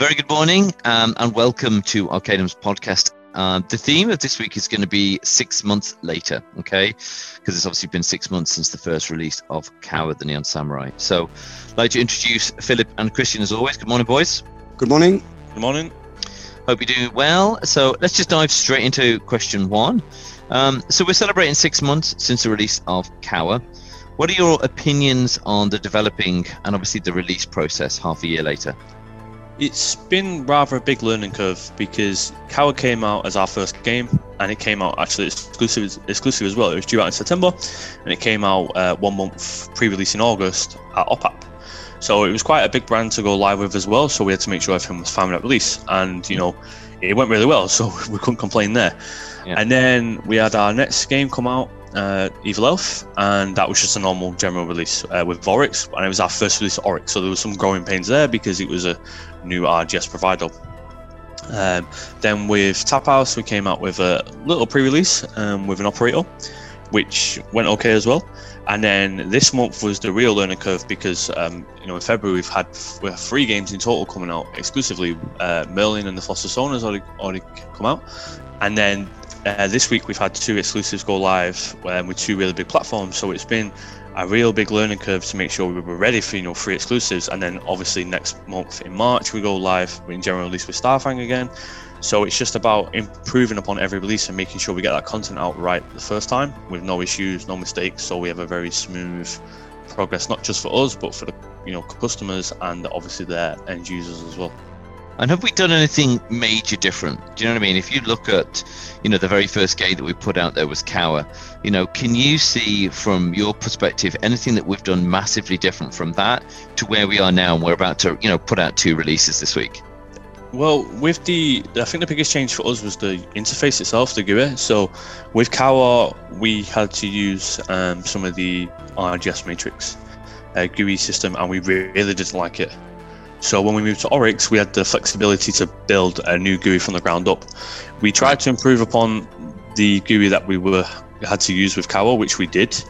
very good morning um, and welcome to Arcadem's podcast. Uh, the theme of this week is going to be six months later, okay? Because it's obviously been six months since the first release of Kawa, the Neon Samurai. So, I'd like to introduce Philip and Christian as always. Good morning, boys. Good morning. Good morning. Hope you're doing well. So, let's just dive straight into question one. Um, so, we're celebrating six months since the release of Kawa. What are your opinions on the developing and obviously the release process half a year later? It's been rather a big learning curve because Kawa came out as our first game, and it came out actually exclusive exclusive as well. It was due out in September, and it came out uh, one month pre-release in August at OPAP. So it was quite a big brand to go live with as well. So we had to make sure everything was fine at release, and you know, it went really well. So we couldn't complain there. Yeah. And then we had our next game come out uh, Evil Elf, and that was just a normal general release uh, with Oryx, and it was our first release of Oryx, so there was some growing pains there because it was a new RGS provider. Um, then with Tap House, we came out with a little pre-release um, with an operator, which went okay as well. And then this month was the real learning curve because um, you know in February we've had we have three games in total coming out exclusively. Uh, Merlin and the Stone has already, already come out, and then uh, this week we've had two exclusives go live um, with two really big platforms, so it's been a real big learning curve to make sure we were ready for you know free exclusives. And then obviously next month in March we go live in general release with Starfang again. So it's just about improving upon every release and making sure we get that content out right the first time with no issues, no mistakes. So we have a very smooth progress, not just for us, but for the you know customers and obviously their end users as well. And have we done anything major different? Do you know what I mean? If you look at, you know, the very first game that we put out there was Kawa. You know, can you see from your perspective anything that we've done massively different from that to where we are now? And we're about to, you know, put out two releases this week. Well, with the, I think the biggest change for us was the interface itself, the GUI. So, with Kawa, we had to use um, some of the RGS matrix uh, GUI system, and we really didn't like it. So when we moved to Oryx, we had the flexibility to build a new GUI from the ground up. We tried to improve upon the GUI that we were had to use with Kawa, which we did,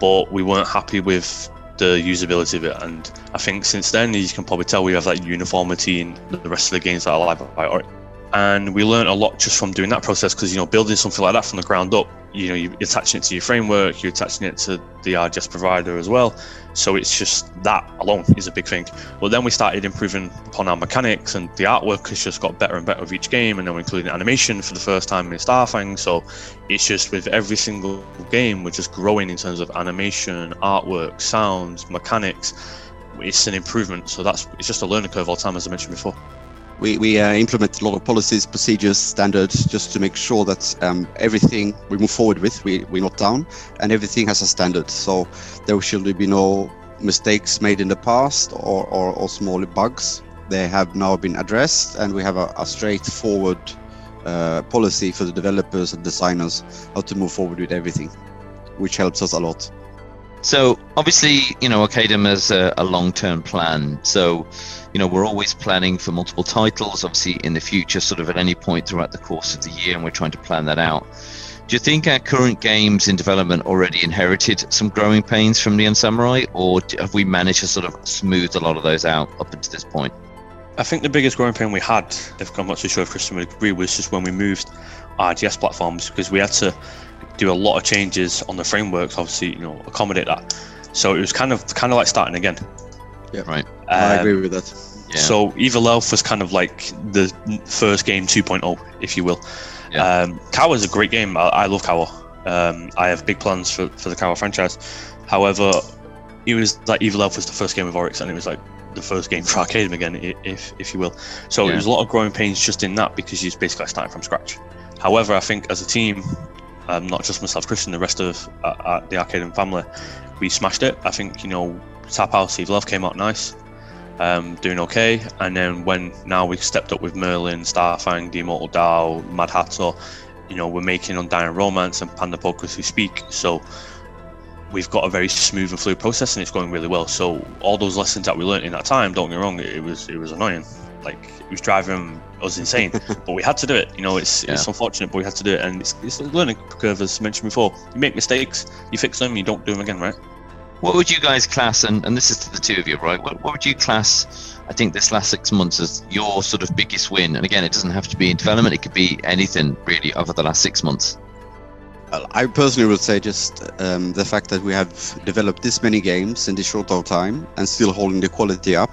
but we weren't happy with the usability of it. And I think since then, you can probably tell we have that uniformity in the rest of the games that are live by Oryx and we learned a lot just from doing that process because you know building something like that from the ground up you know you're attaching it to your framework you're attaching it to the rgs provider as well. So it's just that alone is a big thing. But then we started improving upon our mechanics and the artwork has just got better and better with each game and then we're including animation for the first time in starfang. So it's just with every single game we're just growing in terms of animation artwork sounds mechanics. It's an improvement. So that's it's just a learning curve all the time as i mentioned before we, we uh, implement a lot of policies, procedures, standards, just to make sure that um, everything we move forward with, we, we're not down, and everything has a standard. So there should be no mistakes made in the past or, or, or small bugs. They have now been addressed, and we have a, a straightforward uh, policy for the developers and designers how to move forward with everything, which helps us a lot. So obviously, you know, Arcadem has a, a long-term plan. So, you know, we're always planning for multiple titles, obviously in the future, sort of at any point throughout the course of the year, and we're trying to plan that out. Do you think our current games in development already inherited some growing pains from Neon Samurai, or have we managed to sort of smooth a lot of those out up until this point? I think the biggest growing pain we had, if I'm not too sure if Christian would agree, was just when we moved RGS platforms because we had to do a lot of changes on the frameworks, obviously, you know, accommodate that. So it was kind of kind of like starting again. Yeah, right. Um, I agree with that. Yeah. So Evil Elf was kind of like the first game 2.0, if you will. Yeah. Um, Kawa is a great game. I, I love Kawa. Um, I have big plans for, for the Kawa franchise. However, it was like Evil Elf was the first game of Oryx, and it was like the first game for Arcadem again, if if you will. So yeah. it was a lot of growing pains just in that because you're basically starting from scratch. However, I think as a team, um, not just myself, Christian, the rest of uh, uh, the Arcadem family, we smashed it. I think you know Tap House Evil Elf came out nice, um, doing okay, and then when now we've stepped up with Merlin, Starfang, The Immortal DAO, Mad Hatter, you know we're making Undying Romance and Panda Pokus who speak. So we've got a very smooth and fluid process, and it's going really well. So all those lessons that we learned in that time, don't get me wrong, it was it was annoying. Like it was driving us insane, but we had to do it. You know, it's yeah. it's unfortunate, but we had to do it, and it's, it's a learning curve as mentioned before. You make mistakes, you fix them, you don't do them again, right? what would you guys class, and, and this is to the two of you, right? What, what would you class, I think, this last six months as your sort of biggest win? And again, it doesn't have to be in development, it could be anything really over the last six months. I personally would say just um, the fact that we have developed this many games in this short of time and still holding the quality up.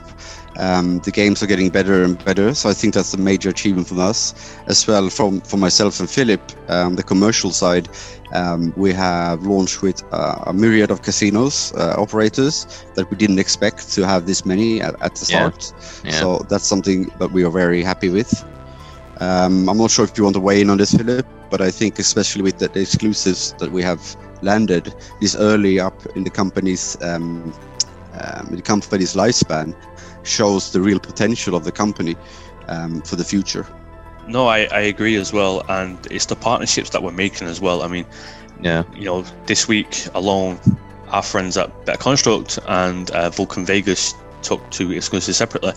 Um, the games are getting better and better, so I think that's a major achievement from us as well. From for myself and Philip, um, the commercial side, um, we have launched with uh, a myriad of casinos uh, operators that we didn't expect to have this many at, at the start. Yeah. Yeah. So that's something that we are very happy with. Um, I'm not sure if you want to weigh in on this, Philip, but I think especially with the, the exclusives that we have landed this early up in the company's um, um, the company's lifespan shows the real potential of the company um, for the future. No, I, I agree as well, and it's the partnerships that we're making as well. I mean, yeah, you know, this week alone, our friends at BetConstruct and uh, Vulcan Vegas took two exclusives separately,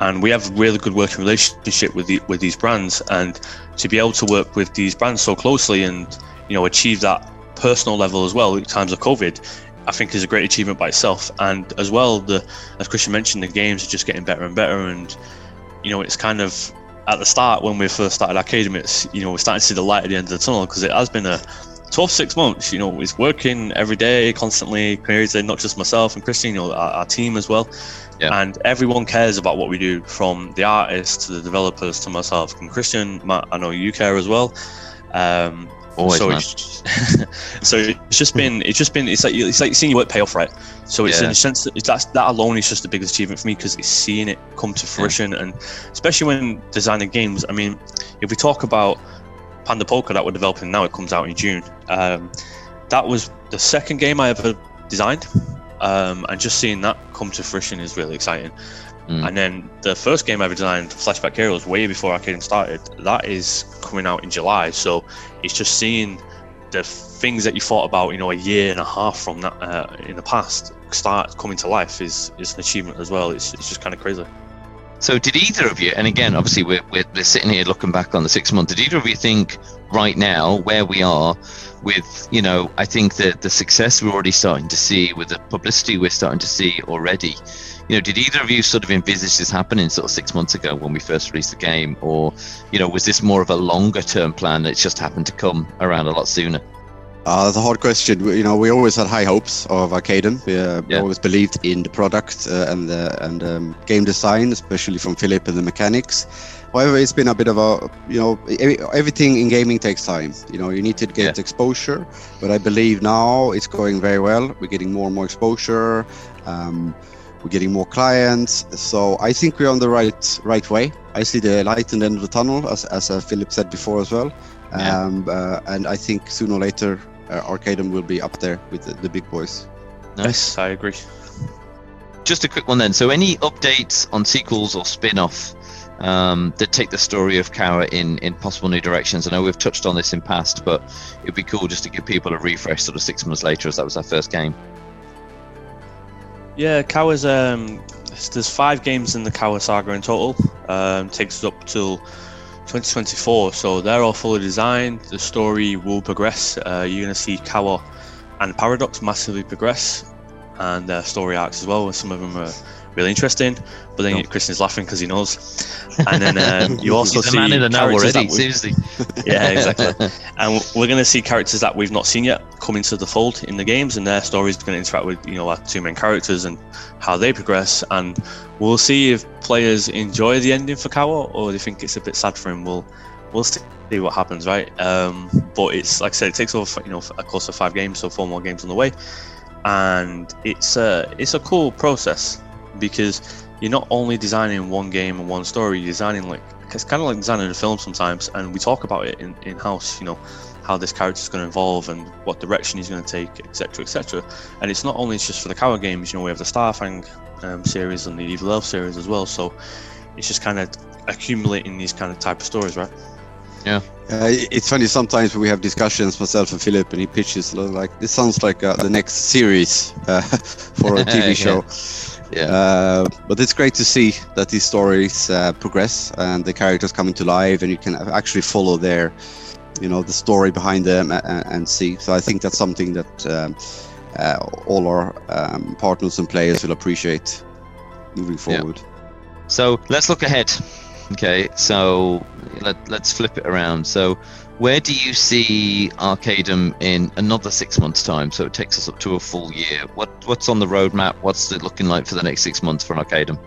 and we have a really good working relationship with the, with these brands. And to be able to work with these brands so closely and you know achieve that personal level as well in times of COVID, I think is a great achievement by itself. And as well, the as Christian mentioned, the games are just getting better and better. And you know, it's kind of at the start when we first started Arcadem, it's you know we're starting to see the light at the end of the tunnel because it has been a 12 six months you know it's working every day constantly crazy not just myself and christian you know our, our team as well yeah. And everyone cares about what we do, from the artists to the developers to myself and Christian. Matt, I know you care as well. Um, Always, so it's, so it's just been it's just been it's like it's like seeing your work pay off, right? So it's yeah. in a sense that that's, that alone is just the biggest achievement for me because it's seeing it come to fruition, yeah. and especially when designing games. I mean, if we talk about Panda Poker that we're developing now, it comes out in June. Um, that was the second game I ever designed um, and just seeing that come to fruition is really exciting. Mm. And then the first game I ever designed, Flashback Heroes, way before Arcadem started, that is coming out in July. So it's just seeing the things that you thought about, you know, a year and a half from that uh, in the past start coming to life is is an achievement as well. It's, it's just kind of crazy. So, did either of you, and again, obviously, we're, we're, we're sitting here looking back on the six months, did either of you think right now where we are with, you know, I think that the success we're already starting to see with the publicity we're starting to see already, you know, did either of you sort of envisage this happening sort of six months ago when we first released the game? Or, you know, was this more of a longer term plan that's just happened to come around a lot sooner? Uh, that's a hard question. You know, we always had high hopes of Arcadem. We uh, yeah. always believed in the product uh, and the and um, game design, especially from Philip and the mechanics. However, it's been a bit of a you know everything in gaming takes time. You know, you need to get yeah. exposure, but I believe now it's going very well. We're getting more and more exposure. Um, we're getting more clients, so I think we're on the right right way. I see the light in the end of the tunnel, as as uh, Philip said before as well. Yeah. Um, uh, and I think sooner or later uh, Arcadem will be up there with the, the big boys. Nice, I agree. Just a quick one then. So, any updates on sequels or spin off um, that take the story of Kawa in, in possible new directions? I know we've touched on this in past, but it'd be cool just to give people a refresh sort of six months later as that was our first game. Yeah, Kawa's um, there's five games in the Kawa saga in total. Um, takes us up till 2024. So they're all fully designed. The story will progress. Uh, you're going to see Kawa and Paradox massively progress, and their story arcs as well. And Some of them are really interesting. But then no. Christian's laughing because he knows. And then um, you also see man in the know already. Seriously. yeah, exactly. and we're going to see characters that we've not seen yet come into the fold in the games, and their stories are going to interact with you know our two main characters and how they progress. And we'll see if players enjoy the ending for Kawa or they think it's a bit sad for him. We'll we'll see what happens, right? Um, but it's like I said, it takes over you know a course of five games, so four more games on the way, and it's a it's a cool process because you're not only designing one game and one story, you're designing like it's kind of like designing a film sometimes, and we talk about it in, in house, you know, how this character is going to evolve and what direction he's going to take, etc., etc. And it's not only it's just for the Kawa games, you know, we have the Starfang um, series and the Evil Elf series as well, so it's just kind of accumulating these kind of type of stories, right? Yeah. Uh, it's funny sometimes when we have discussions myself and Philip, and he pitches like this sounds like uh, the next series uh, for a TV show. Yeah. Uh, but it's great to see that these stories uh, progress and the characters coming to life, and you can actually follow their, you know, the story behind them and, and see. So I think that's something that um, uh, all our um, partners and players will appreciate moving Yeah. forward. So let's look ahead. Okay, so let, let's flip it around. So, where do you see Arcadem in another six months' time? So it takes us up to a full year. What what's on the roadmap? What's it looking like for the next six months for Arcadem?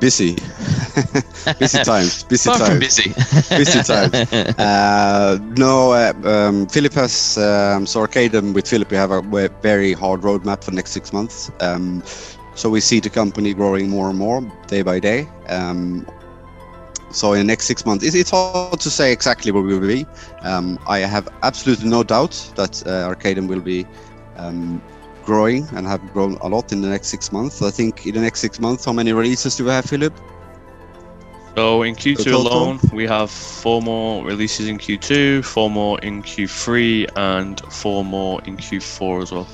Busy, busy times, busy Far times. busy. Busy times. Uh, no, uh, um, Philip has um, so Arcadem with Philip we have a very hard roadmap for the next six months. Um, so we see the company growing more and more day by day. Um, so in the next six months, it's, it's hard to say exactly where we will be. Um, I have absolutely no doubt that uh, Arcadem will be um, growing and have grown a lot in the next six months. I think in the next six months, how many releases do we have, Philip? So in Q2 alone, we have four more releases in Q2, four more in Q3, and four more in Q4 as well.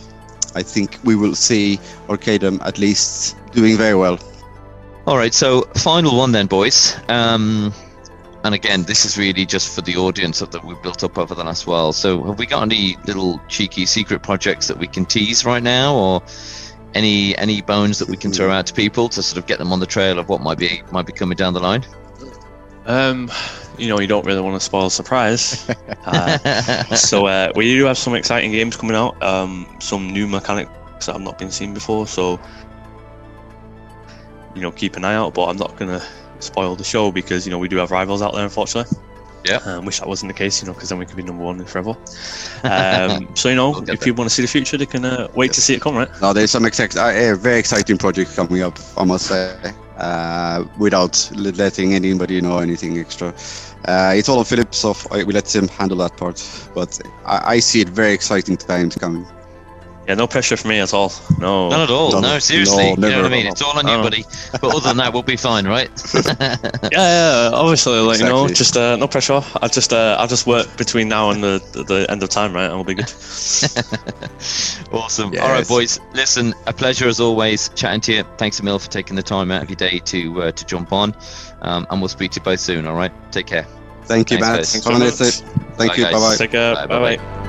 I think we will see Arcadem at least doing very well. All right, so final one then, boys. Um, and again, this is really just for the audience that we've built up over the last while. So, have we got any little cheeky secret projects that we can tease right now, or any any bones that we can throw out to people to sort of get them on the trail of what might be might be coming down the line? Um, you know, you don't really want to spoil the surprise. Uh, so uh, we do have some exciting games coming out. Um, some new mechanics that have not been seen before. So you know, keep an eye out. But I'm not gonna spoil the show because you know we do have rivals out there, unfortunately. Yeah. Um, wish that wasn't the case, you know, because then we could be number one forever. Um, so you know, We'll if there. you want to see the future, they can uh, wait to see it come, right? No, there's some exec- uh, very exciting projects coming up, I must say, uh, without letting anybody know anything extra. Uh, it's all on Philip, so we let him handle that part. But I, I see it very exciting times coming. Yeah, no pressure for me at all. No. None at all. No, No, no, seriously. you know what I mean? It's all on you, buddy. But other than that, we'll be fine, right? Yeah, yeah, obviously, like you know, just uh, no pressure. I just uh, I'll just work between now and the, the, the end of time, right? And we'll be good. awesome. All right, boys. Listen, a pleasure as always chatting to you. Thanks, Emil, for taking the time out of your day to uh, to jump on. Um, and we'll speak to you both soon. All right. Take care. Thank you, Matt. guys. Thanks Have a very nice day. much. Thank you. Bye bye. Take care. Bye, Bye bye-bye. bye.